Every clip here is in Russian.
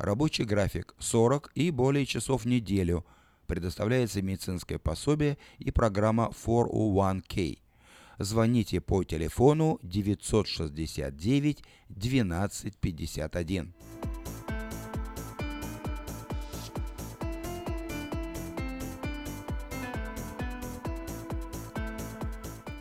Рабочий график 40 и более часов в неделю. Предоставляется медицинское пособие и программа 401k. Звоните по телефону 969 1251.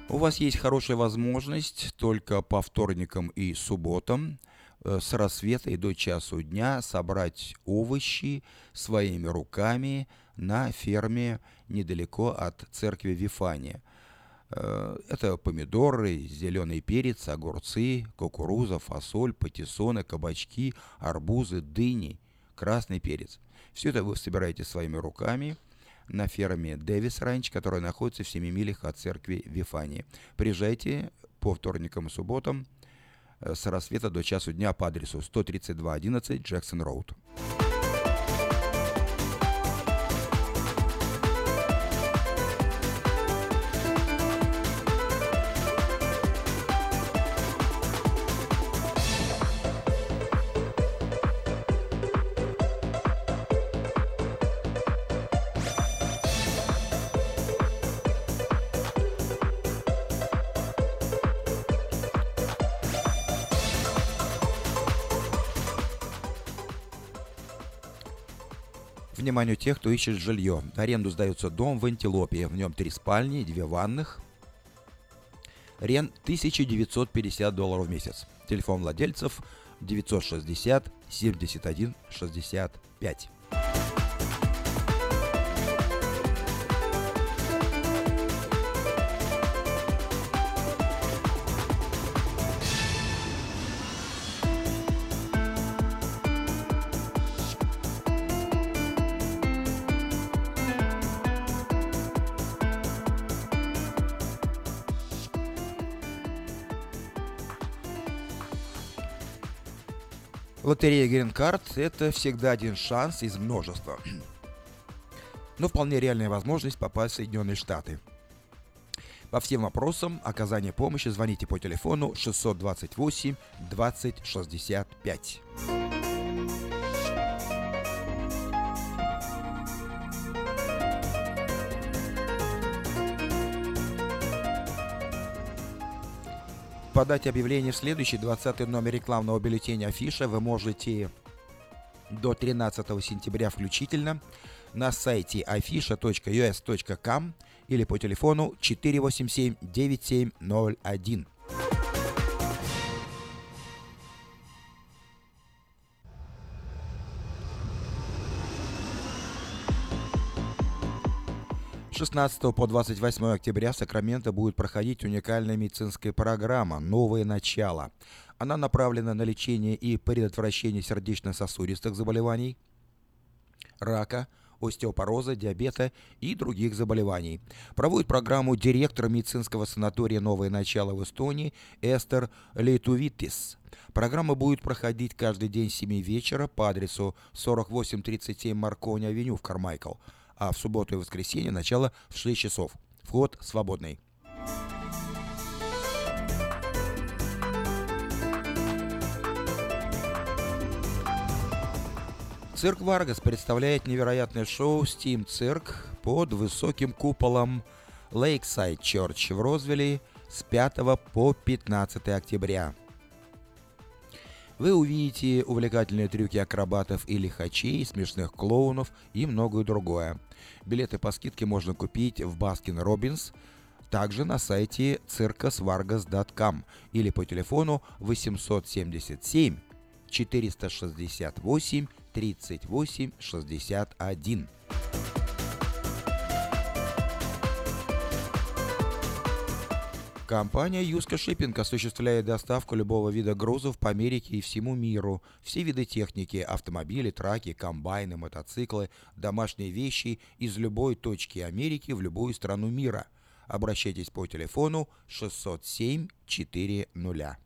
У вас есть хорошая возможность только по вторникам и субботам с рассвета и до часу дня собрать овощи своими руками на ферме недалеко от церкви Вифания. Э, это помидоры, зеленый перец, огурцы, кукуруза, фасоль, патиссоны, кабачки, арбузы, дыни, красный перец. Все это вы собираете своими руками – на ферме Дэвис Ранч, которая находится в 7 милях от церкви Вифании. Приезжайте по вторникам и субботам э, с рассвета до часу дня по адресу 13211 Джексон Роуд. Вниманию тех, кто ищет жилье. На аренду сдается дом в Антилопе. В нем три спальни, две ванных. Рен 1950 долларов в месяц. Телефон владельцев 960 71 65. Лотерея Green Card – это всегда один шанс из множества. Но вполне реальная возможность попасть в Соединенные Штаты. По всем вопросам оказания помощи звоните по телефону 628 20 65. Подать объявление в следующий 20 номер рекламного бюллетеня Афиша вы можете до 13 сентября включительно на сайте afisha.us.com или по телефону 487 9701. 16 по 28 октября в Сакраменто будет проходить уникальная медицинская программа «Новое начало». Она направлена на лечение и предотвращение сердечно-сосудистых заболеваний, рака, остеопороза, диабета и других заболеваний. Проводит программу директор медицинского санатория «Новое начало» в Эстонии Эстер Лейтувитис. Программа будет проходить каждый день с 7 вечера по адресу 4837 Маркони-авеню в Кармайкл – а в субботу и воскресенье начало в 6 часов. Вход свободный. Цирк Варгас представляет невероятное шоу Steam Cirque под высоким куполом Lakeside Church в Розвилле с 5 по 15 октября. Вы увидите увлекательные трюки акробатов и лихачей, смешных клоунов и многое другое. Билеты по скидке можно купить в Baskin Robbins, также на сайте circusvargas.com или по телефону 877 468 38 61. Компания Юска Шиппинг осуществляет доставку любого вида грузов по Америке и всему миру. Все виды техники – автомобили, траки, комбайны, мотоциклы, домашние вещи – из любой точки Америки в любую страну мира. Обращайтесь по телефону 607 400.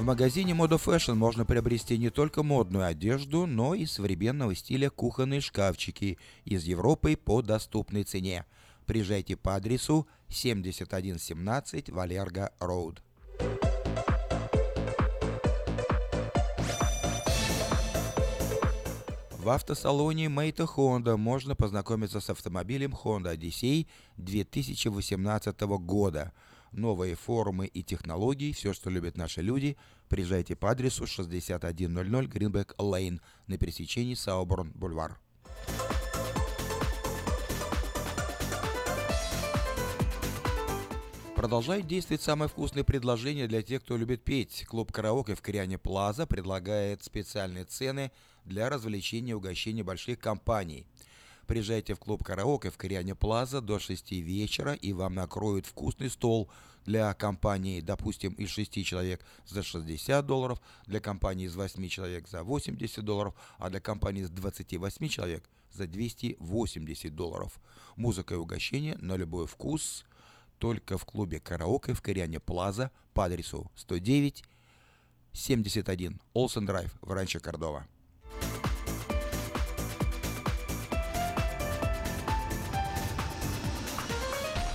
В магазине Moda Fashion можно приобрести не только модную одежду, но и современного стиля кухонные шкафчики из Европы по доступной цене. Приезжайте по адресу 7117 Валерго Роуд. В автосалоне Мейта Honda можно познакомиться с автомобилем Honda Odyssey 2018 года. Новые формы и технологии, все, что любят наши люди, приезжайте по адресу 6100 Greenback Lane на пересечении Сауборн-Бульвар. Продолжает действовать самое вкусное предложение для тех, кто любит петь. Клуб «Караоке» в Кориане Плаза предлагает специальные цены для развлечения и угощения больших компаний. Приезжайте в клуб «Караоке» в Кориане Плаза до 6 вечера, и вам накроют вкусный стол для компании, допустим, из 6 человек за 60 долларов, для компании из 8 человек за 80 долларов, а для компании из 28 человек за 280 долларов. Музыка и угощение на любой вкус – только в клубе караоке в Кориане Плаза по адресу 109 71 Олсен Драйв в Ранчо Кордова.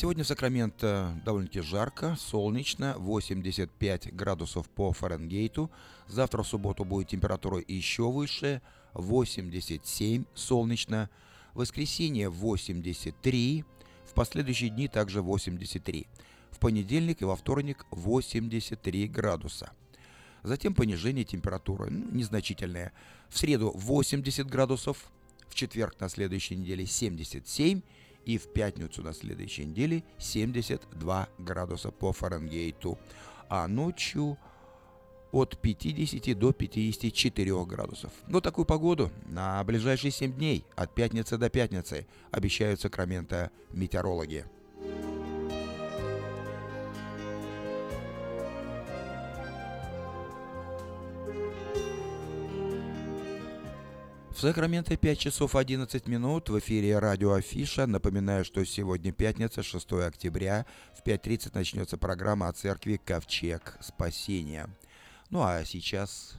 Сегодня в Сакраменто довольно-таки жарко, солнечно, 85 градусов по Фаренгейту. Завтра в субботу будет температура еще выше, 87 солнечно. В воскресенье 83, в последующие дни также 83. В понедельник и во вторник 83 градуса. Затем понижение температуры, ну, незначительное. В среду 80 градусов, в четверг на следующей неделе 77 и в пятницу на следующей неделе 72 градуса по Фаренгейту, а ночью от 50 до 54 градусов. Но такую погоду на ближайшие 7 дней от пятницы до пятницы обещают Сакраменто метеорологи. В Сакраменто 5 часов 11 минут в эфире радио Афиша. Напоминаю, что сегодня пятница, 6 октября. В 5.30 начнется программа о церкви Ковчег Спасения. Ну а сейчас...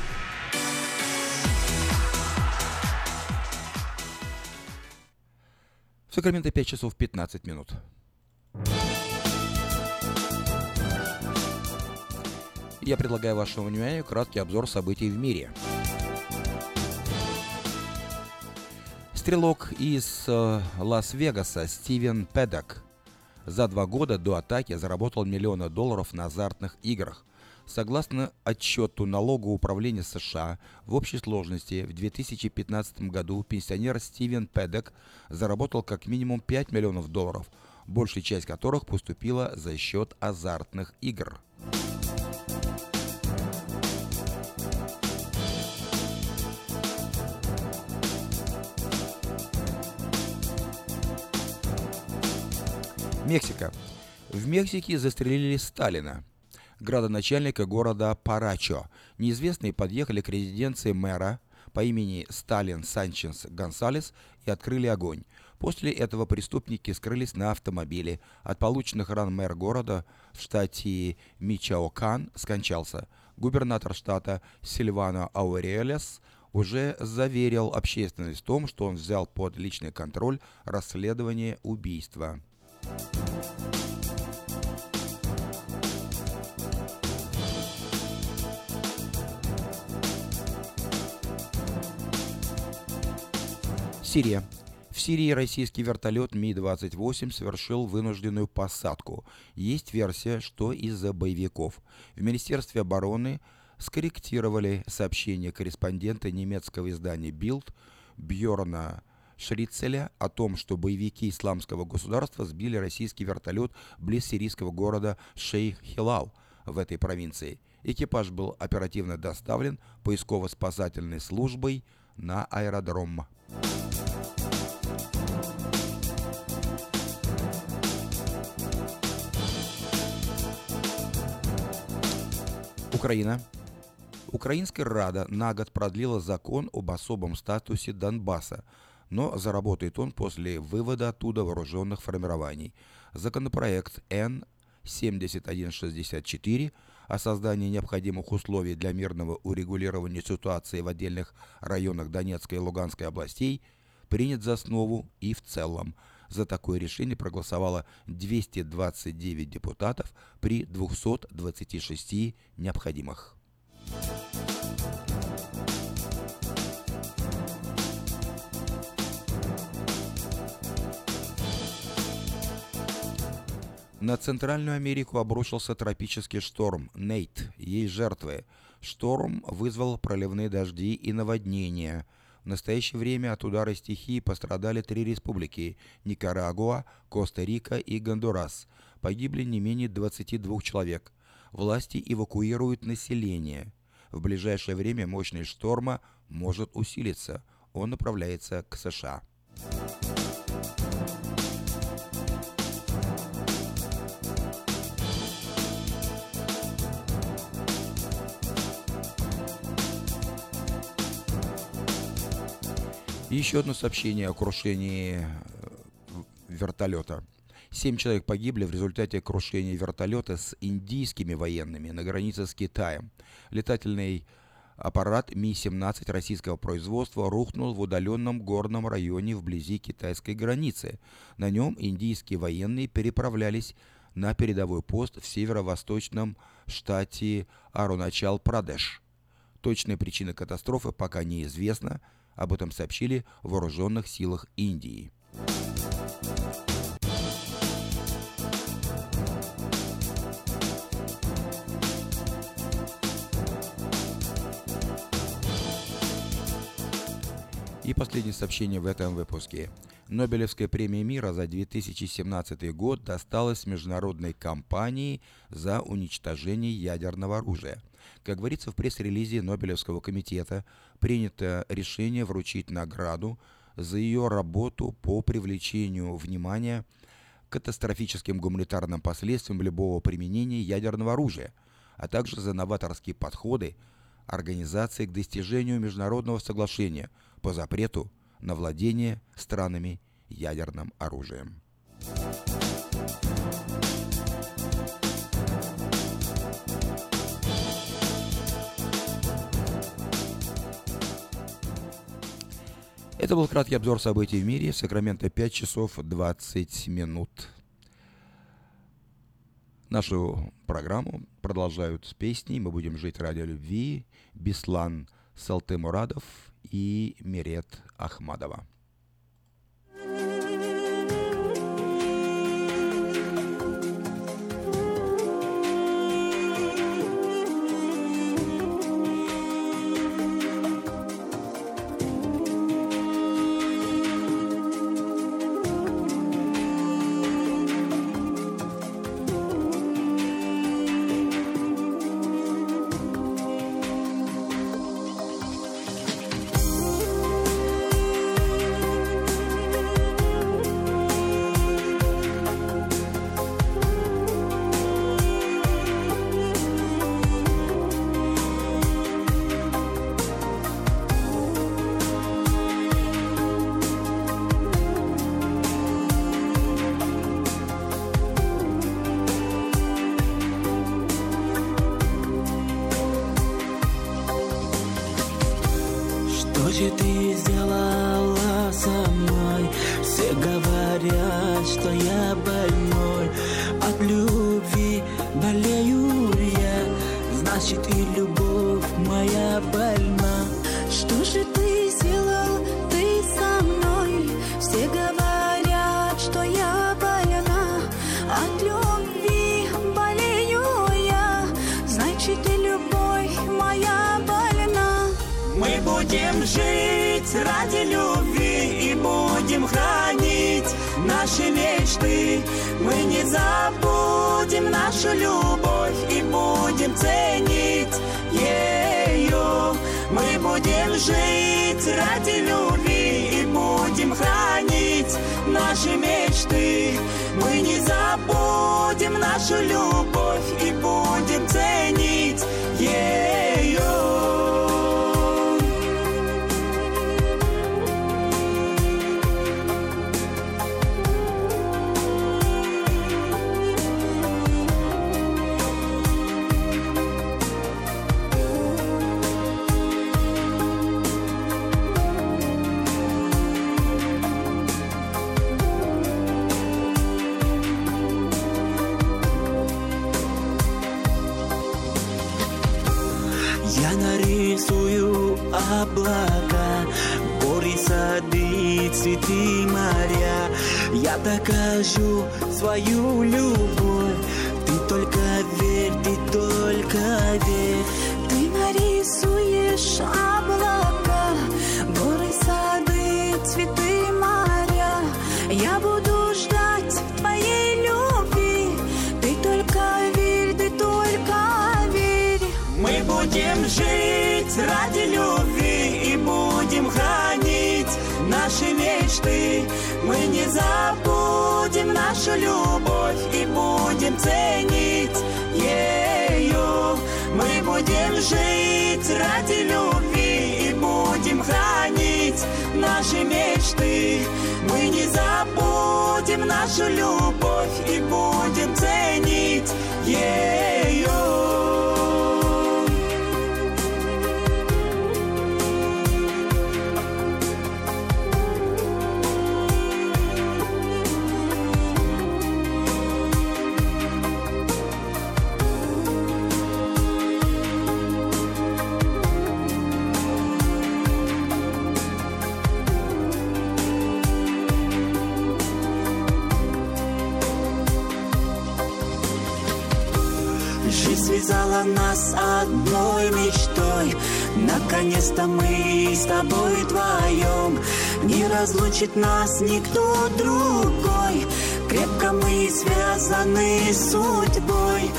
В Сакраменто 5 часов 15 минут. Я предлагаю вашему вниманию краткий обзор событий в мире. Стрелок из э, Лас-Вегаса Стивен Педок за два года до атаки заработал миллионы долларов на азартных играх. Согласно отчету налогового управления США, в общей сложности в 2015 году пенсионер Стивен Педек заработал как минимум 5 миллионов долларов, большая часть которых поступила за счет азартных игр. Мексика. В Мексике застрелили Сталина, градоначальника города Парачо. Неизвестные подъехали к резиденции мэра по имени Сталин Санчес Гонсалес и открыли огонь. После этого преступники скрылись на автомобиле. От полученных ран мэр города в штате Мичаокан скончался. Губернатор штата Сильвано Аурелес уже заверил общественность в том, что он взял под личный контроль расследование убийства. Сирия. В Сирии российский вертолет Ми-28 совершил вынужденную посадку. Есть версия, что из-за боевиков. В Министерстве обороны скорректировали сообщение корреспондента немецкого издания Bild Бьорна Шрицеля о том, что боевики исламского государства сбили российский вертолет близ сирийского города Шейх-Хилал в этой провинции. Экипаж был оперативно доставлен поисково-спасательной службой на аэродром. Украина. Украинская Рада на год продлила закон об особом статусе Донбасса, но заработает он после вывода оттуда вооруженных формирований. Законопроект Н-7164 о создании необходимых условий для мирного урегулирования ситуации в отдельных районах Донецкой и Луганской областей принят за основу и в целом. За такое решение проголосовало 229 депутатов при 226 необходимых. На Центральную Америку обрушился тропический шторм Нейт. Есть жертвы. Шторм вызвал проливные дожди и наводнения. В настоящее время от удара стихии пострадали три республики – Никарагуа, Коста-Рика и Гондурас. Погибли не менее 22 человек. Власти эвакуируют население. В ближайшее время мощность шторма может усилиться. Он направляется к США. И еще одно сообщение о крушении э, вертолета. Семь человек погибли в результате крушения вертолета с индийскими военными на границе с Китаем. Летательный аппарат Ми-17 российского производства рухнул в удаленном горном районе вблизи китайской границы. На нем индийские военные переправлялись на передовой пост в северо-восточном штате Аруначал-Прадеш. Точная причина катастрофы пока неизвестна, об этом сообщили в вооруженных силах Индии. И последнее сообщение в этом выпуске. Нобелевская премия мира за 2017 год досталась международной компании за уничтожение ядерного оружия. Как говорится в пресс-релизе Нобелевского комитета, принято решение вручить награду за ее работу по привлечению внимания к катастрофическим гуманитарным последствиям любого применения ядерного оружия, а также за новаторские подходы организации к достижению международного соглашения по запрету на владение странами ядерным оружием. Это был краткий обзор событий в мире. Сакраменто 5 часов 20 минут. Нашу программу продолжают с песней «Мы будем жить ради любви» Беслан Салтымурадов и Мирет Ахмадова. облака, гори, сады, цветы, моря. Я докажу свою любовь, ты только верь, ты только верь. Ты нарисуешь облака, горы, сады, цветы, моря. Я буду нашу любовь И будем ценить ее Мы будем жить ради любви И будем хранить наши мечты. Мы не забудем нашу любовь И будем ценить ее Наконец-то мы с тобой вдвоем. Не разлучит нас никто другой. Крепко мы связаны судьбой.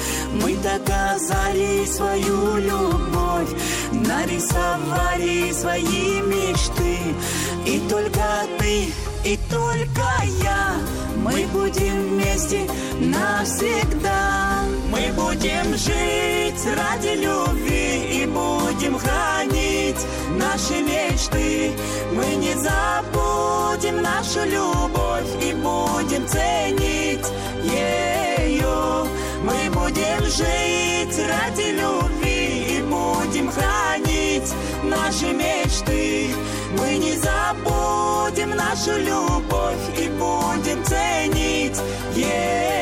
Мы доказали свою любовь Нарисовали свои мечты. И только ты, и только я. Мы будем вместе навсегда Будем жить ради любви И будем хранить наши мечты. Мы не забудем нашу любовь И будем ценить ее Мы будем жить ради любви И будем хранить наши мечты. Мы не забудем нашу любовь И будем ценить ее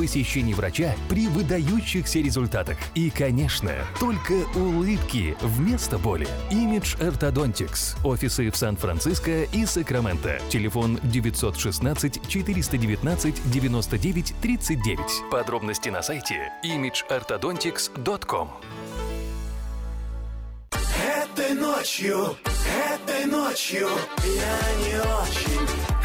посещений врача при выдающихся результатах. И, конечно, только улыбки вместо боли. Image Orthodontics. Офисы в Сан-Франциско и Сакраменто. Телефон 916 419 99 39. Подробности на сайте imageorthodontics.com. Этой ночью, этой ночью я не очень.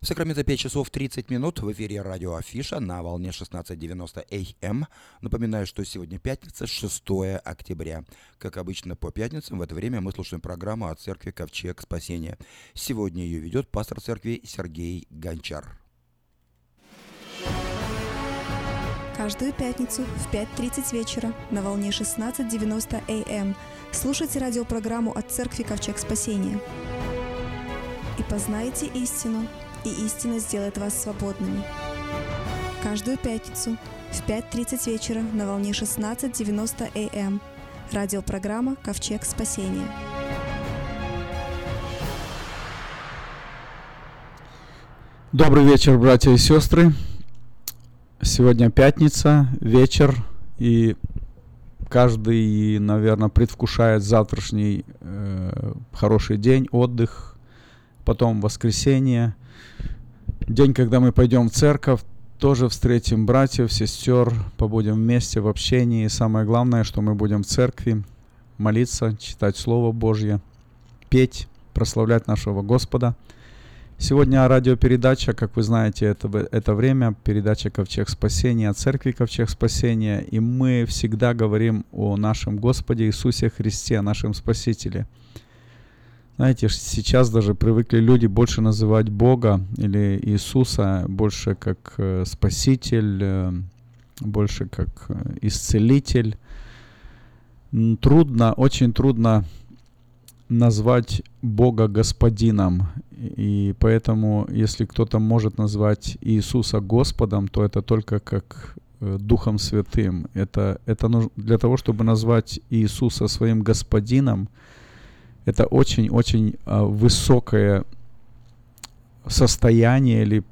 В Сакраменто 5 часов 30 минут в эфире радио Афиша на волне 16.90 АМ. Напоминаю, что сегодня пятница, 6 октября. Как обычно по пятницам в это время мы слушаем программу от церкви Ковчег Спасения. Сегодня ее ведет пастор церкви Сергей Гончар. Каждую пятницу в 5.30 вечера на волне 16.90 АМ слушайте радиопрограмму от Церкви Ковчег Спасения. И познайте истину, и истина сделает вас свободными. Каждую пятницу в 5.30 вечера на волне 16.90 АМ радиопрограмма Ковчег Спасения. Добрый вечер, братья и сестры. Сегодня пятница, вечер, и каждый, наверное, предвкушает завтрашний э, хороший день, отдых, потом воскресенье, день, когда мы пойдем в церковь, тоже встретим братьев, сестер, побудем вместе в общении. И самое главное, что мы будем в церкви молиться, читать Слово Божье, петь, прославлять нашего Господа. Сегодня радиопередача, как вы знаете, это, это время, передача «Ковчег спасения», церкви «Ковчег спасения», и мы всегда говорим о нашем Господе Иисусе Христе, нашем Спасителе. Знаете, сейчас даже привыкли люди больше называть Бога или Иисуса больше как э, Спаситель, э, больше как э, Исцелитель. Трудно, очень трудно назвать Бога Господином. И поэтому, если кто-то может назвать Иисуса Господом, то это только как Духом Святым. Это, это нужно для того, чтобы назвать Иисуса своим Господином, это очень-очень а, высокое состояние или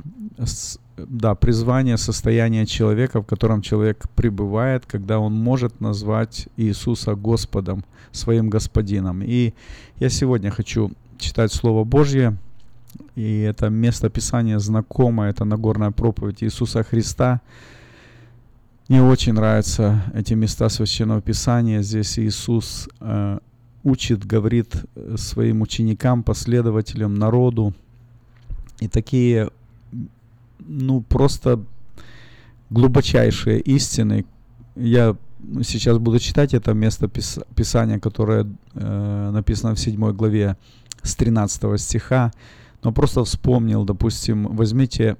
да, призвание, состояние человека, в котором человек пребывает, когда он может назвать Иисуса Господом, своим Господином. И я сегодня хочу читать Слово Божье, и это место Писания знакомое, это Нагорная проповедь Иисуса Христа. Мне очень нравятся эти места Священного Писания. Здесь Иисус э, учит, говорит э, своим ученикам, последователям, народу. И такие, ну, просто глубочайшие истины. Я сейчас буду читать это место пис- Писания, которое э, написано в 7 главе с 13 стиха, но просто вспомнил, допустим, возьмите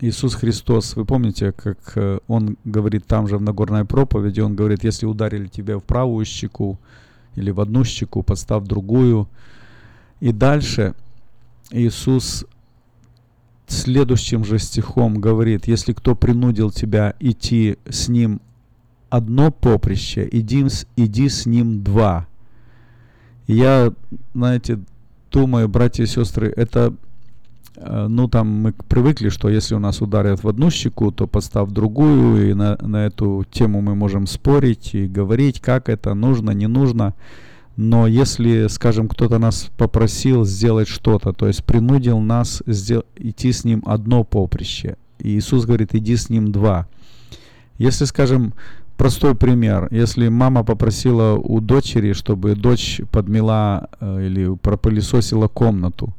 Иисус Христос, вы помните, как э, Он говорит там же в Нагорной проповеди, Он говорит, если ударили тебя в правую щеку или в одну щеку, подстав другую. И дальше Иисус следующим же стихом говорит, если кто принудил тебя идти с ним одно поприще, иди, иди с ним два. Я, знаете, думаю, братья и сестры, это, ну там мы привыкли, что если у нас ударят в одну щеку, то подстав другую, и на, на эту тему мы можем спорить и говорить, как это нужно, не нужно. Но если, скажем, кто-то нас попросил сделать что-то, то есть принудил нас сдел- идти с ним одно поприще, и Иисус говорит, иди с ним два. Если, скажем, простой пример, если мама попросила у дочери, чтобы дочь подмела э, или пропылесосила комнату,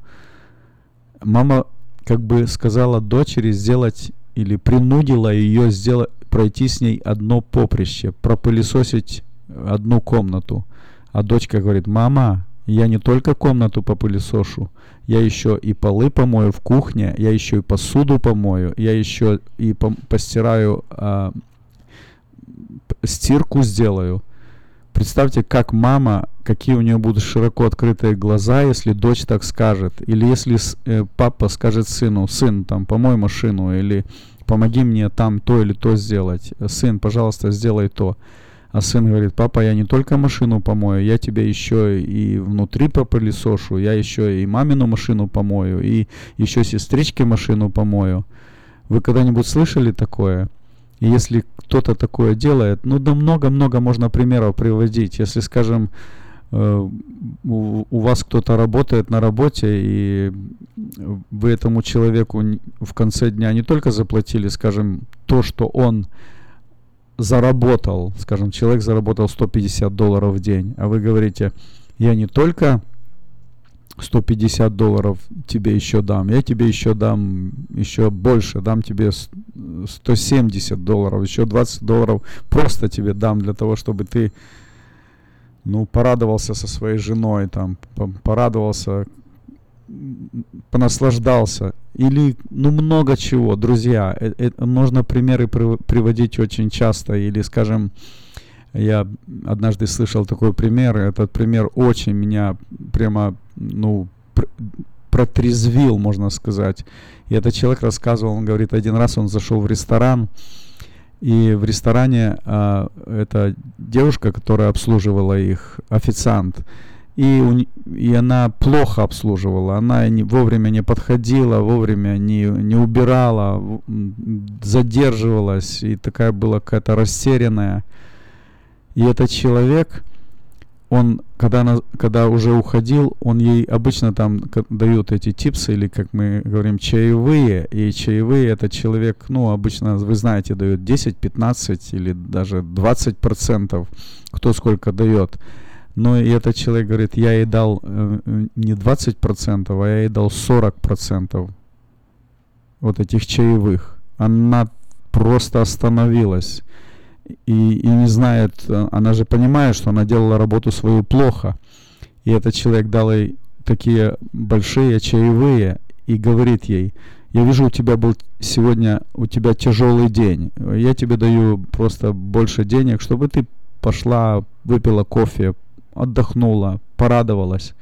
мама как бы сказала дочери сделать или принудила ее сделать, пройти с ней одно поприще, пропылесосить одну комнату. А дочка говорит, мама, я не только комнату попылесошу, я еще и полы помою в кухне, я еще и посуду помою, я еще и постираю, п- стирку сделаю. Представьте, как мама, какие у нее будут широко открытые глаза, если дочь так скажет. Или если э, папа скажет сыну, сын, там, помой машину, или помоги мне там то или то сделать. Сын, пожалуйста, сделай то. А сын говорит, папа, я не только машину помою, я тебе еще и внутри попылесошу, я еще и мамину машину помою, и еще сестричке машину помою. Вы когда-нибудь слышали такое? И если кто-то такое делает, ну да много-много можно примеров приводить. Если, скажем, э, у, у вас кто-то работает на работе, и вы этому человеку в конце дня не только заплатили, скажем, то, что он заработал, скажем, человек заработал 150 долларов в день, а вы говорите, я не только 150 долларов тебе еще дам, я тебе еще дам еще больше, дам тебе с- 170 долларов, еще 20 долларов просто тебе дам для того, чтобы ты ну, порадовался со своей женой, там, по- порадовался, понаслаждался. Или, ну, много чего, друзья. Э- э- можно примеры прив- приводить очень часто. Или, скажем, я однажды слышал такой пример. Этот пример очень меня прямо, ну, пр- протрезвил, можно сказать. И этот человек рассказывал, он говорит, один раз он зашел в ресторан, и в ресторане а, эта девушка, которая обслуживала их, официант, и, у и она плохо обслуживала, она не, вовремя не подходила, вовремя не, не убирала, задерживалась, и такая была какая-то растерянная. И этот человек, он, когда, она, когда уже уходил, он ей обычно там дают эти типсы, или, как мы говорим, чаевые. И чаевые этот человек, ну, обычно, вы знаете, дает 10, 15 или даже 20 процентов, кто сколько дает. Но и этот человек говорит, я ей дал э, э, не 20 процентов, а я ей дал 40 процентов вот этих чаевых. Она просто остановилась и, и не знает, э, она же понимает, что она делала работу свою плохо. И этот человек дал ей такие большие чаевые и говорит ей, я вижу, у тебя был сегодня, у тебя тяжелый день. Я тебе даю просто больше денег, чтобы ты пошла, выпила кофе, отдохнула, порадовалась.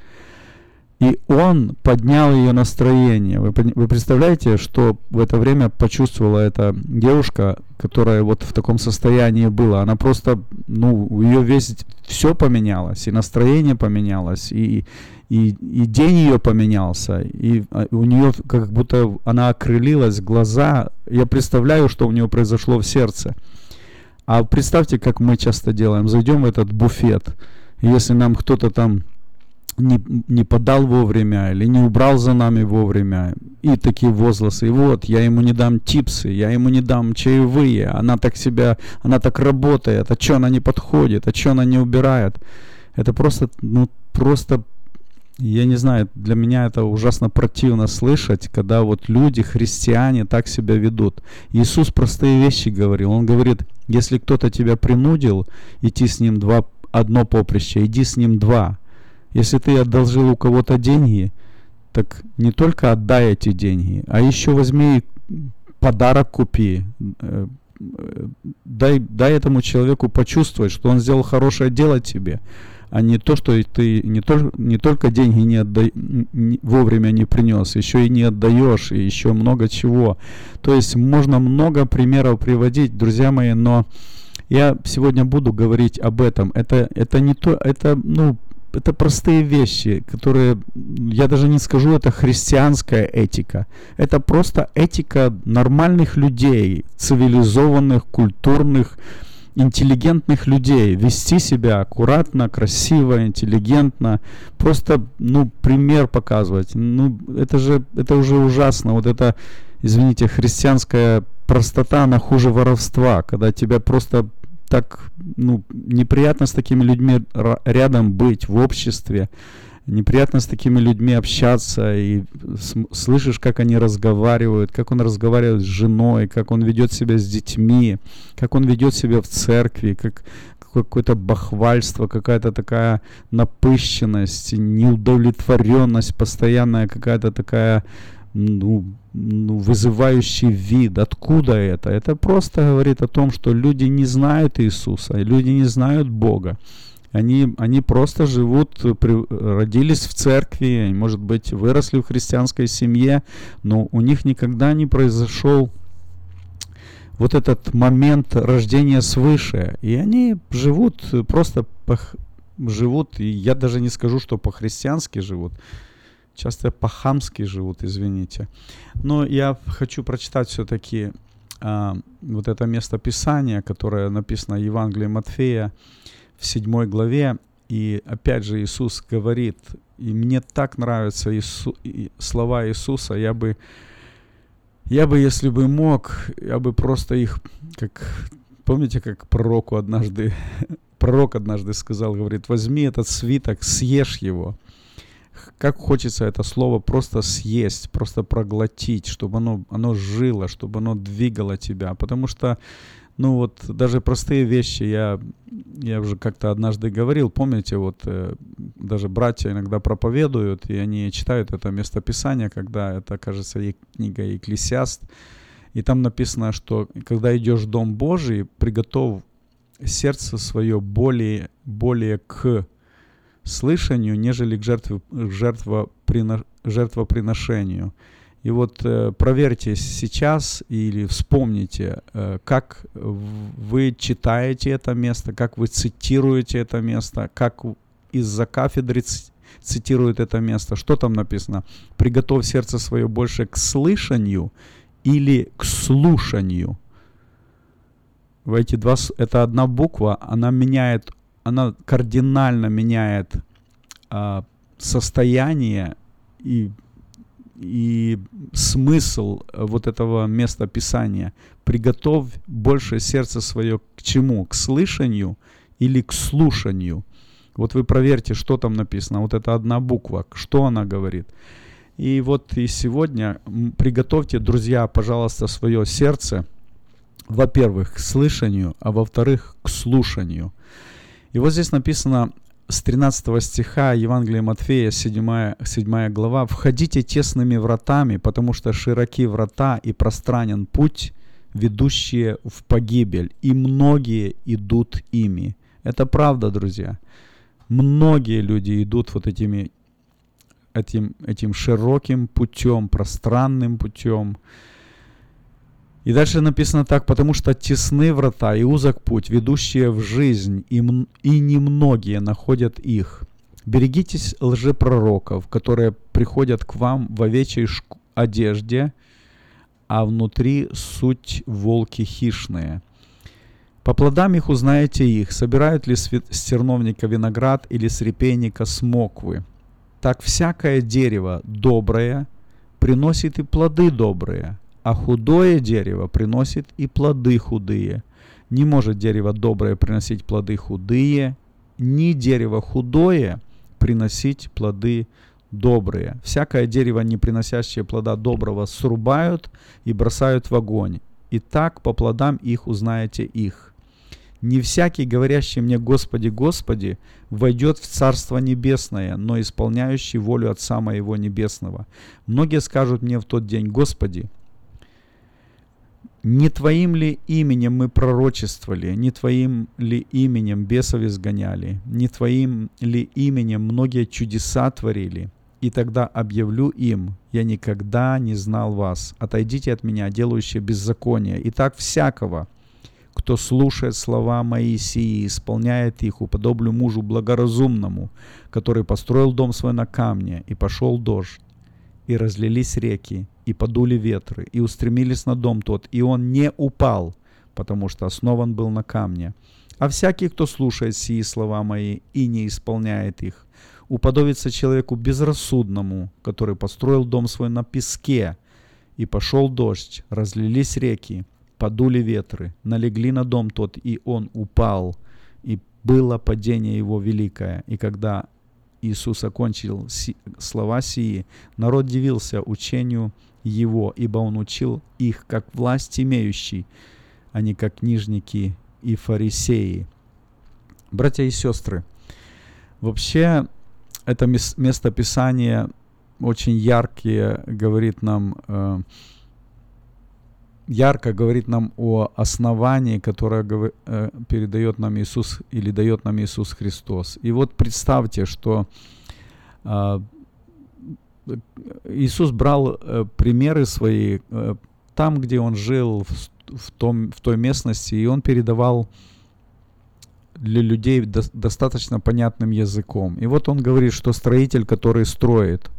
И он поднял ее настроение. Вы, вы представляете, что в это время почувствовала эта девушка, которая вот в таком состоянии была. Она просто, ну, ее весь все поменялось, и настроение поменялось, и, и, и день ее поменялся, и а, у нее как будто она окрылилась, глаза. Я представляю, что у нее произошло в сердце. А представьте, как мы часто делаем. Зайдем в этот буфет, и если нам кто-то там не, не подал вовремя или не убрал за нами вовремя. И такие возгласы. И вот, я ему не дам типсы, я ему не дам чаевые. Она так себя, она так работает. А что она не подходит? А что она не убирает? Это просто, ну, просто я не знаю, для меня это ужасно противно слышать, когда вот люди, христиане, так себя ведут. Иисус простые вещи говорил. Он говорит, если кто-то тебя принудил идти с ним два, одно поприще, иди с ним два. Если ты одолжил у кого-то деньги, так не только отдай эти деньги, а еще возьми подарок купи. Э, э, дай, дай этому человеку почувствовать, что он сделал хорошее дело тебе а не то, что ты не, то, не только деньги не отда... не, вовремя не принес, еще и не отдаешь, и еще много чего. То есть можно много примеров приводить, друзья мои, но я сегодня буду говорить об этом. Это, это не то, это, ну, это простые вещи, которые, я даже не скажу, это христианская этика. Это просто этика нормальных людей, цивилизованных, культурных, интеллигентных людей, вести себя аккуратно, красиво, интеллигентно, просто, ну, пример показывать. Ну, это же, это уже ужасно. Вот это, извините, христианская простота, она хуже воровства, когда тебя просто так, ну, неприятно с такими людьми рядом быть в обществе неприятно с такими людьми общаться, и слышишь, как они разговаривают, как он разговаривает с женой, как он ведет себя с детьми, как он ведет себя в церкви, как какое-то бахвальство, какая-то такая напыщенность, неудовлетворенность, постоянная какая-то такая ну, ну, вызывающий вид. Откуда это? Это просто говорит о том, что люди не знают Иисуса, люди не знают Бога. Они, они просто живут, при, родились в церкви, может быть, выросли в христианской семье, но у них никогда не произошел вот этот момент рождения свыше. И они живут просто по, живут, и я даже не скажу, что по-христиански живут, часто по-хамски живут, извините. Но я хочу прочитать все-таки а, вот это место Писания, которое написано в Евангелии Матфея, в седьмой главе. И опять же Иисус говорит, и мне так нравятся Иису, слова Иисуса, я бы, я бы, если бы мог, я бы просто их, как, помните, как пророку однажды, пророк однажды сказал, говорит, возьми этот свиток, съешь его. Как хочется это слово просто съесть, просто проглотить, чтобы оно, оно жило, чтобы оно двигало тебя. Потому что ну вот даже простые вещи я, я уже как-то однажды говорил, помните, вот э, даже братья иногда проповедуют, и они читают это местописание, когда это, кажется, е- книга Екклесиаст, и там написано, что когда идешь в Дом Божий, приготовь сердце свое более, более к слышанию, нежели к жертве, жертвоприно, жертвоприношению. И вот э, проверьте сейчас или вспомните, э, как вы читаете это место, как вы цитируете это место, как из-за кафедры цитирует это место. Что там написано? Приготовь сердце свое больше к слышанию или к слушанию. В эти два, это одна буква, она меняет, она кардинально меняет а, состояние и и смысл э, вот этого места Писания. Приготовь больше сердце свое к чему? К слышанию или к слушанию? Вот вы проверьте, что там написано. Вот это одна буква. Что она говорит? И вот и сегодня приготовьте, друзья, пожалуйста, свое сердце, во-первых, к слышанию, а во-вторых, к слушанию. И вот здесь написано с 13 стиха Евангелия Матфея, 7, 7 глава, «Входите тесными вратами, потому что широки врата и пространен путь, ведущие в погибель, и многие идут ими». Это правда, друзья. Многие люди идут вот этими, этим, этим широким путем, пространным путем, и дальше написано так, потому что тесны врата и узок путь, ведущие в жизнь, и, и немногие находят их. Берегитесь лжепророков, которые приходят к вам в овечьей одежде, а внутри суть волки хищные. По плодам их узнаете их, собирают ли с стерновника виноград или с репейника смоквы. Так всякое дерево доброе приносит и плоды добрые, а худое дерево приносит и плоды худые. Не может дерево доброе приносить плоды худые, ни дерево худое приносить плоды добрые. Всякое дерево, не приносящее плода доброго, срубают и бросают в огонь. И так по плодам их узнаете их. Не всякий, говорящий мне «Господи, Господи», войдет в Царство Небесное, но исполняющий волю Отца Моего Небесного. Многие скажут мне в тот день «Господи, не Твоим ли именем мы пророчествовали, не Твоим ли именем бесов изгоняли, не Твоим ли именем многие чудеса творили?» И тогда объявлю им, я никогда не знал вас. Отойдите от меня, делающие беззаконие. И так всякого, кто слушает слова Моисии и исполняет их, уподоблю мужу благоразумному, который построил дом свой на камне, и пошел дождь, и разлились реки, и подули ветры, и устремились на дом тот, и он не упал, потому что основан был на камне. А всякий, кто слушает сии слова мои и не исполняет их, уподобится человеку безрассудному, который построил дом свой на песке, и пошел дождь, разлились реки, подули ветры, налегли на дом тот, и он упал, и было падение его великое. И когда Иисус окончил си, слова сии, народ дивился учению его, ибо он учил их как власть имеющий, а не как книжники и фарисеи. Братья и сестры, вообще это место Писания очень яркие говорит нам, э, ярко говорит нам о основании, которое э, передает нам Иисус или дает нам Иисус Христос. И вот представьте, что э, Иисус брал э, примеры свои э, там, где он жил, в, в, том, в той местности, и он передавал для людей до, достаточно понятным языком. И вот он говорит, что строитель, который строит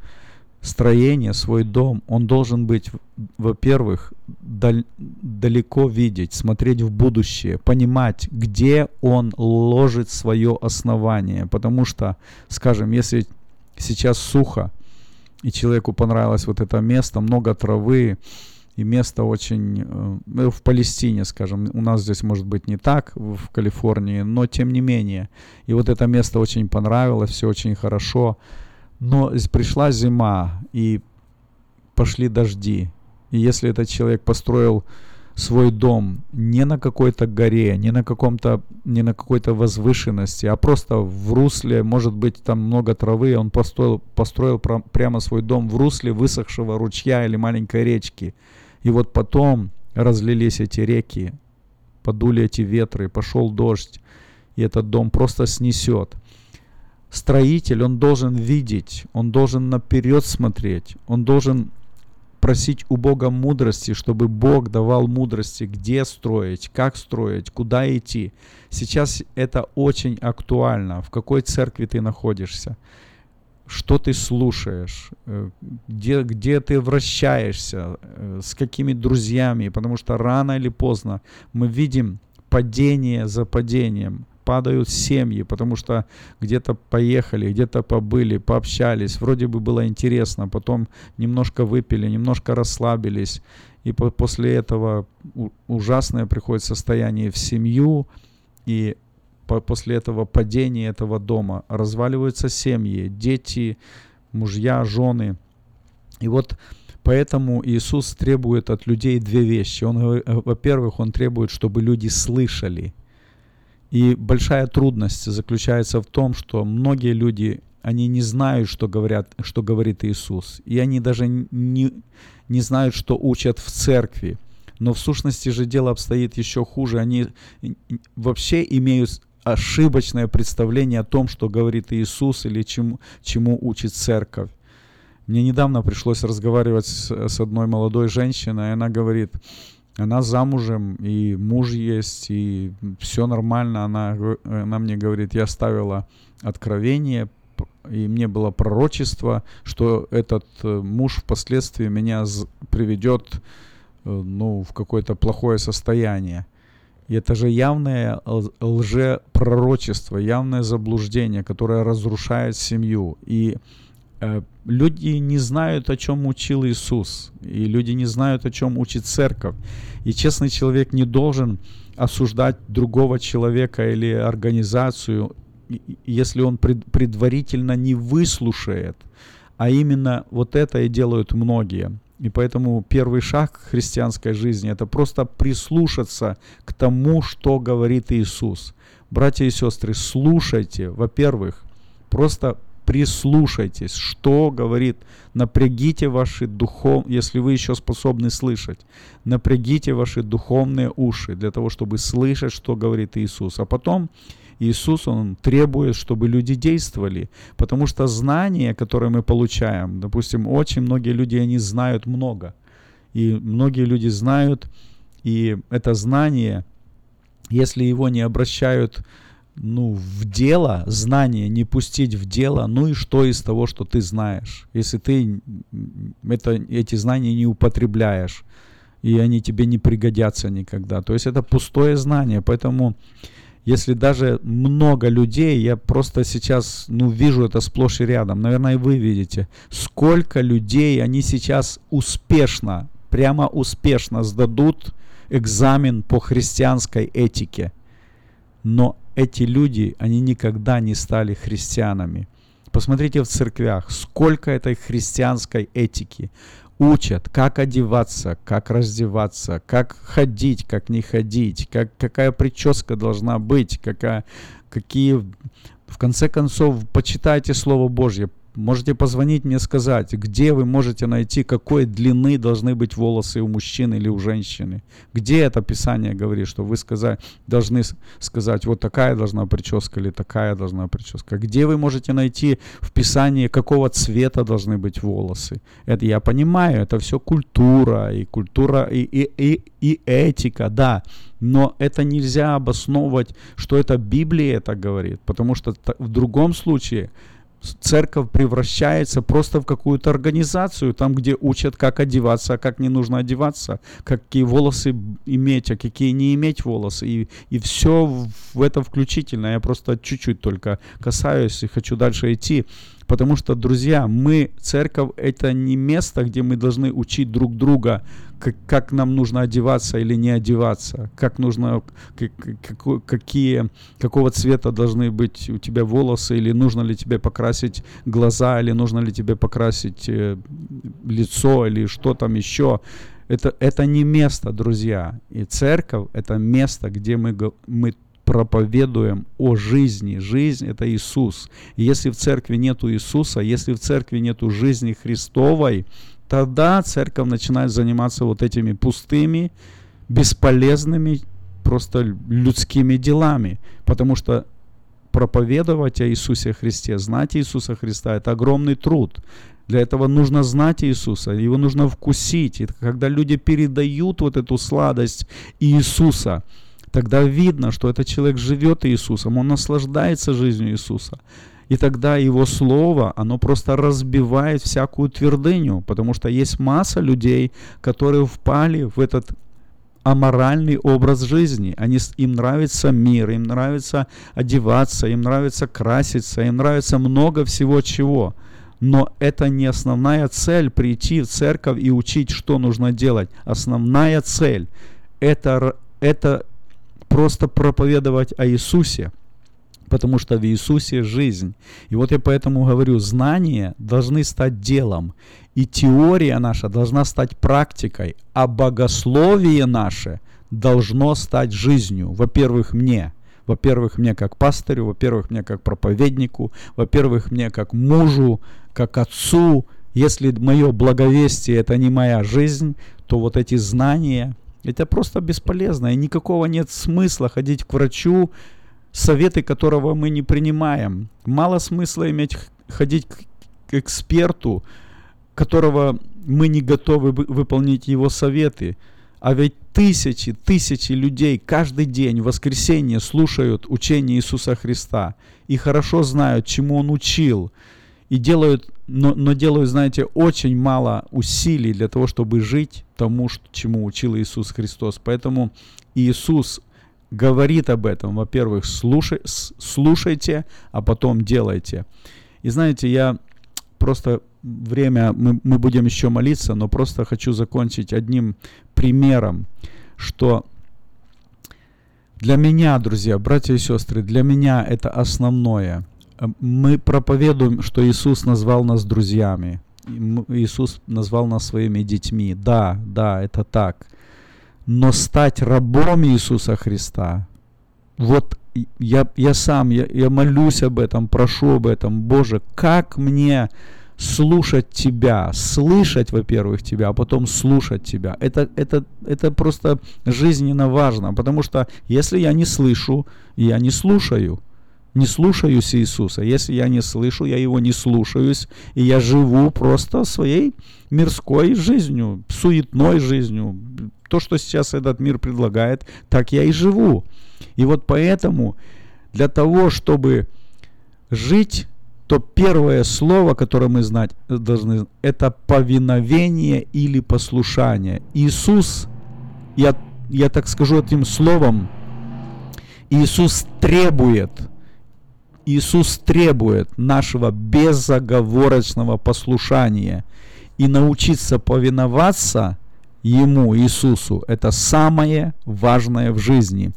строение, свой дом, он должен быть, во-первых, дал, далеко видеть, смотреть в будущее, понимать, где он ложит свое основание. Потому что, скажем, если сейчас сухо, и человеку понравилось вот это место, много травы, и место очень э, в Палестине, скажем, у нас здесь может быть не так, в Калифорнии, но тем не менее. И вот это место очень понравилось, все очень хорошо. Но пришла зима, и пошли дожди. И если этот человек построил свой дом не на какой-то горе, не на каком-то, не на какой-то возвышенности, а просто в русле, может быть, там много травы, он построил, построил прямо свой дом в русле высохшего ручья или маленькой речки. И вот потом разлились эти реки, подули эти ветры, пошел дождь, и этот дом просто снесет. Строитель, он должен видеть, он должен наперед смотреть, он должен просить у Бога мудрости, чтобы Бог давал мудрости, где строить, как строить, куда идти. Сейчас это очень актуально, в какой церкви ты находишься? Что ты слушаешь, э, где, где ты вращаешься, э, с какими друзьями, потому что рано или поздно мы видим падение за падением, падают семьи, потому что где-то поехали, где-то побыли, пообщались, вроде бы было интересно, потом немножко выпили, немножко расслабились, и по после этого ужасное приходит состояние в семью, и по после этого падения этого дома разваливаются семьи, дети, мужья, жены. И вот поэтому Иисус требует от людей две вещи. Он, во-первых, Он требует, чтобы люди слышали. И большая трудность заключается в том, что многие люди, они не знают, что, говорят, что говорит Иисус. И они даже не, не знают, что учат в церкви. Но в сущности же дело обстоит еще хуже. Они вообще имеют ошибочное представление о том, что говорит Иисус или чему, чему учит церковь. Мне недавно пришлось разговаривать с, с одной молодой женщиной, и она говорит, она замужем, и муж есть, и все нормально. Она, она мне говорит, я ставила откровение, и мне было пророчество, что этот э, муж впоследствии меня приведет э, ну, в какое-то плохое состояние. И это же явное лжепророчество, явное заблуждение, которое разрушает семью. И люди не знают, о чем учил Иисус. И люди не знают, о чем учит церковь. И честный человек не должен осуждать другого человека или организацию, если он пред, предварительно не выслушает А именно вот это и делают многие. И поэтому первый шаг христианской жизни – это просто прислушаться к тому, что говорит Иисус. Братья и сестры, слушайте, во-первых, просто прислушайтесь, что говорит, напрягите ваши духов, если вы еще способны слышать, напрягите ваши духовные уши для того, чтобы слышать, что говорит Иисус. А потом Иисус, Он требует, чтобы люди действовали, потому что знания, которые мы получаем, допустим, очень многие люди, они знают много, и многие люди знают, и это знание, если его не обращают ну, в дело, знание не пустить в дело, ну и что из того, что ты знаешь, если ты это, эти знания не употребляешь, и они тебе не пригодятся никогда. То есть это пустое знание, поэтому если даже много людей, я просто сейчас, ну, вижу это сплошь и рядом, наверное, и вы видите, сколько людей, они сейчас успешно, прямо успешно сдадут экзамен по христианской этике. Но эти люди, они никогда не стали христианами. Посмотрите в церквях, сколько этой христианской этики учат, как одеваться, как раздеваться, как ходить, как не ходить, как, какая прическа должна быть, какая, какие... В конце концов, почитайте Слово Божье, Можете позвонить мне сказать, где вы можете найти, какой длины должны быть волосы у мужчины или у женщины. Где это Писание говорит, что вы сказать, должны сказать, вот такая должна прическа или такая должна прическа. Где вы можете найти в Писании, какого цвета должны быть волосы. Это я понимаю, это все культура, и культура, и, и, и, и этика, да. Но это нельзя обосновывать, что это Библия это говорит, потому что в другом случае церковь превращается просто в какую-то организацию, там, где учат, как одеваться, а как не нужно одеваться, какие волосы иметь, а какие не иметь волосы. И, и все в это включительно. Я просто чуть-чуть только касаюсь и хочу дальше идти. Потому что, друзья, мы, церковь, это не место, где мы должны учить друг друга, как, как нам нужно одеваться или не одеваться, как нужно, как, как, какие, какого цвета должны быть у тебя волосы, или нужно ли тебе покрасить глаза, или нужно ли тебе покрасить э, лицо, или что там еще. Это, это не место, друзья. И церковь – это место, где мы, мы проповедуем о жизни. Жизнь – это Иисус. И если в церкви нету Иисуса, если в церкви нету жизни Христовой, тогда церковь начинает заниматься вот этими пустыми, бесполезными, просто людскими делами. Потому что проповедовать о Иисусе Христе, знать Иисуса Христа – это огромный труд. Для этого нужно знать Иисуса, его нужно вкусить. И когда люди передают вот эту сладость Иисуса – тогда видно, что этот человек живет Иисусом, он наслаждается жизнью Иисуса. И тогда его слово, оно просто разбивает всякую твердыню, потому что есть масса людей, которые впали в этот аморальный образ жизни. Они, им нравится мир, им нравится одеваться, им нравится краситься, им нравится много всего чего. Но это не основная цель прийти в церковь и учить, что нужно делать. Основная цель это, это просто проповедовать о Иисусе, потому что в Иисусе жизнь. И вот я поэтому говорю, знания должны стать делом, и теория наша должна стать практикой, а богословие наше должно стать жизнью. Во-первых, мне. Во-первых, мне как пастырю, во-первых, мне как проповеднику, во-первых, мне как мужу, как отцу. Если мое благовестие – это не моя жизнь, то вот эти знания, это просто бесполезно, и никакого нет смысла ходить к врачу, советы которого мы не принимаем. Мало смысла иметь ходить к эксперту, которого мы не готовы выполнить его советы. А ведь тысячи, тысячи людей каждый день в воскресенье слушают учение Иисуса Христа и хорошо знают, чему Он учил, и делают но, но делаю, знаете, очень мало усилий для того, чтобы жить тому, чему учил Иисус Христос. Поэтому Иисус говорит об этом. Во-первых, слушай, слушайте, а потом делайте. И знаете, я просто время, мы, мы будем еще молиться, но просто хочу закончить одним примером, что для меня, друзья, братья и сестры, для меня это основное – Мы проповедуем, что Иисус назвал нас друзьями. Иисус назвал нас своими детьми. Да, да, это так. Но стать рабом Иисуса Христа, вот я, я сам, я, я молюсь об этом, прошу об этом. Боже, как мне слушать тебя, слышать, во-первых, тебя, а потом слушать тебя. Это, это, это просто жизненно важно, потому что если я не слышу, я не слушаю. Не слушаюсь Иисуса. Если я не слышу, я его не слушаюсь, и я живу просто своей мирской жизнью, суетной жизнью. То, что сейчас этот мир предлагает, так я и живу. И вот поэтому для того, чтобы жить то первое слово, которое мы знать должны, это повиновение или послушание. Иисус, я, я так скажу этим словом, Иисус требует, Иисус требует нашего безоговорочного послушания. И научиться повиноваться Ему, Иисусу, это самое важное в жизни.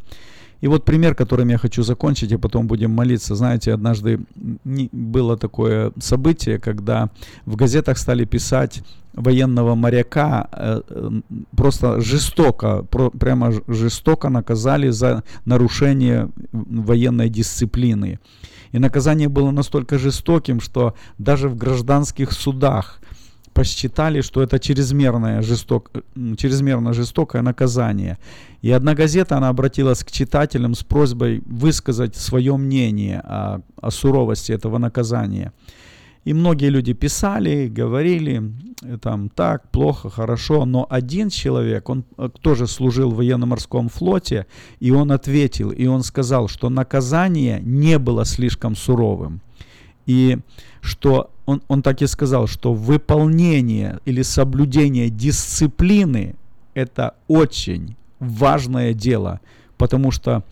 И вот пример, которым я хочу закончить, и потом будем молиться. Знаете, однажды было такое событие, когда в газетах стали писать военного моряка э, просто жестоко, прямо жестоко наказали за нарушение военной дисциплины. И наказание было настолько жестоким, что даже в гражданских судах посчитали, что это чрезмерное, жесток, чрезмерно жестокое наказание. И одна газета, она обратилась к читателям с просьбой высказать свое мнение о, о суровости этого наказания. И многие люди писали, говорили, э, там, так, плохо, хорошо, но один человек, он э, тоже служил в военно-морском флоте, и он ответил, и он сказал, что наказание не было слишком суровым. И что он, он так и сказал, что выполнение или соблюдение дисциплины – это очень важное дело, потому что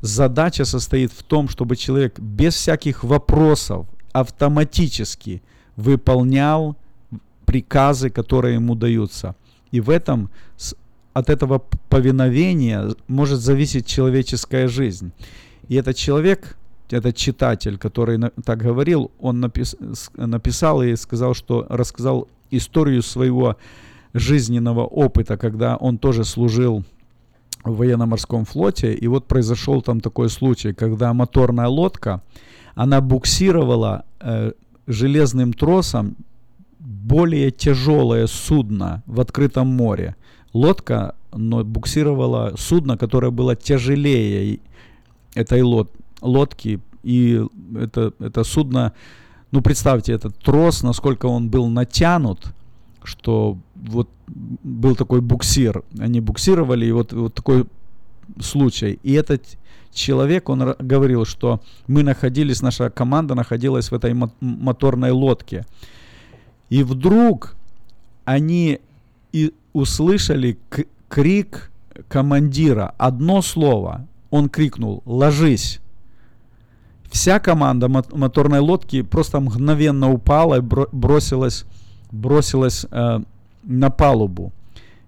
задача состоит в том, чтобы человек без всяких вопросов автоматически выполнял приказы, которые ему даются. И в этом, от этого повиновения может зависеть человеческая жизнь. И этот человек, этот читатель, который так говорил, он напис, написал и сказал, что рассказал историю своего жизненного опыта, когда он тоже служил в военно-морском флоте, и вот произошел там такой случай, когда моторная лодка, она буксировала э, железным тросом более тяжелое судно в открытом море. Лодка но буксировала судно, которое было тяжелее этой лод, лодки, и это, это судно, ну представьте, этот трос, насколько он был натянут, что вот был такой буксир, они буксировали, и вот, вот такой случай. И этот человек, он говорил, что мы находились, наша команда находилась в этой моторной лодке. И вдруг они и услышали крик командира. Одно слово. Он крикнул «Ложись!» Вся команда моторной лодки просто мгновенно упала и бросилась, бросилась э, на палубу.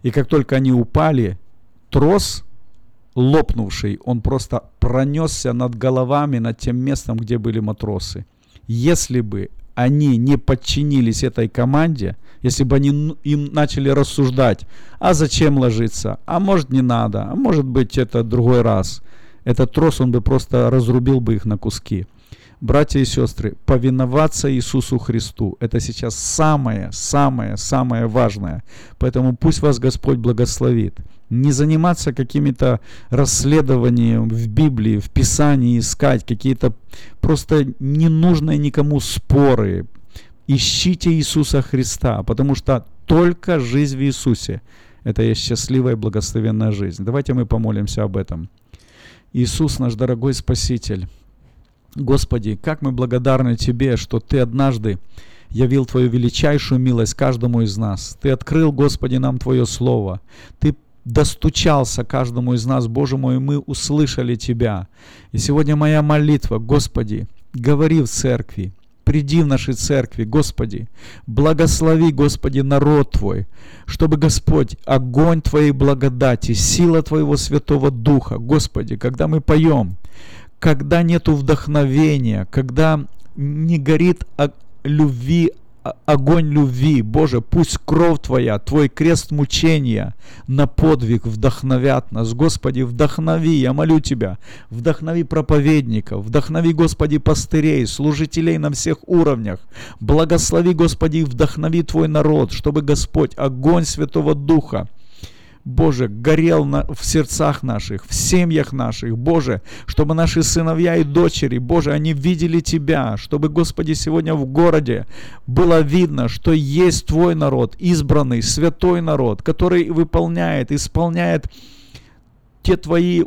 И как только они упали, трос лопнувший, он просто пронесся над головами, над тем местом, где были матросы. Если бы они не подчинились этой команде, если бы они им начали рассуждать, а зачем ложиться, а может не надо, а может быть это другой раз – этот трос, он бы просто разрубил бы их на куски. Братья и сестры, повиноваться Иисусу Христу – это сейчас самое, самое, самое важное. Поэтому пусть вас Господь благословит. Не заниматься какими-то расследованиями в Библии, в Писании, искать какие-то просто ненужные никому споры. Ищите Иисуса Христа, потому что только жизнь в Иисусе – это есть счастливая и благословенная жизнь. Давайте мы помолимся об этом. Иисус, наш дорогой Спаситель. Господи, как мы благодарны Тебе, что Ты однажды явил Твою величайшую милость каждому из нас. Ты открыл, Господи, нам Твое Слово. Ты достучался каждому из нас, Боже мой, и мы услышали Тебя. И сегодня моя молитва, Господи, говори в церкви, приди в нашей церкви, Господи. Благослови, Господи, народ Твой, чтобы, Господь, огонь Твоей благодати, сила Твоего Святого Духа, Господи, когда мы поем, когда нету вдохновения, когда не горит любви огонь любви. Боже, пусть кровь Твоя, Твой крест мучения на подвиг вдохновят нас. Господи, вдохнови, я молю Тебя, вдохнови проповедников, вдохнови, Господи, пастырей, служителей на всех уровнях. Благослови, Господи, вдохнови Твой народ, чтобы, Господь, огонь Святого Духа – Боже, горел на, в сердцах наших, в семьях наших, Боже, чтобы наши сыновья и дочери, Боже, они видели Тебя, чтобы, Господи, сегодня в городе было видно, что есть Твой народ, избранный, святой народ, который выполняет, исполняет те Твои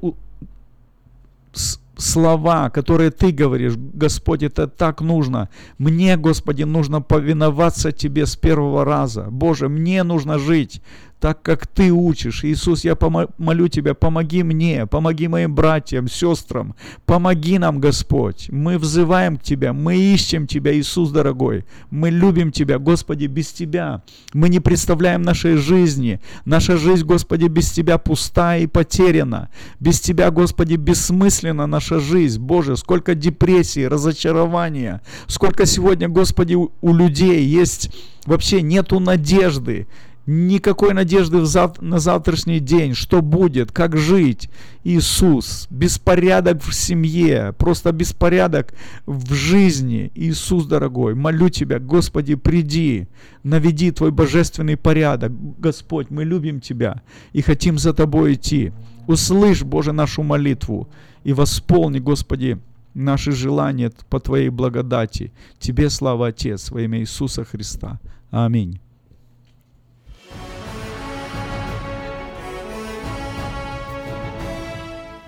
слова, которые Ты говоришь, Господь, это так нужно. Мне, Господи, нужно повиноваться Тебе с первого раза. Боже, мне нужно жить так как Ты учишь. Иисус, я молю Тебя, помоги мне, помоги моим братьям, сестрам, помоги нам, Господь. Мы взываем к Тебя, мы ищем Тебя, Иисус дорогой. Мы любим Тебя, Господи, без Тебя. Мы не представляем нашей жизни. Наша жизнь, Господи, без Тебя пуста и потеряна. Без Тебя, Господи, бессмысленна наша жизнь. Боже, сколько депрессии, разочарования. Сколько сегодня, Господи, у людей есть вообще нету надежды никакой надежды в зав... на завтрашний день, что будет, как жить. Иисус, беспорядок в семье, просто беспорядок в жизни. Иисус, дорогой, молю Тебя, Господи, приди, наведи Твой божественный порядок. Господь, мы любим Тебя и хотим за Тобой идти. Услышь, Боже, нашу молитву и восполни, Господи, наши желания по Твоей благодати. Тебе слава, Отец, во имя Иисуса Христа. Аминь.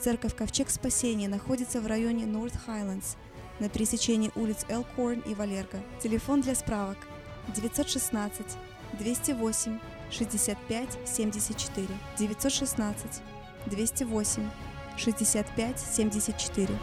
Церковь Ковчег Спасения находится в районе North Highlands на пересечении улиц Элкорн и Валерго. Телефон для справок 916 208 65 74 916 208 65 74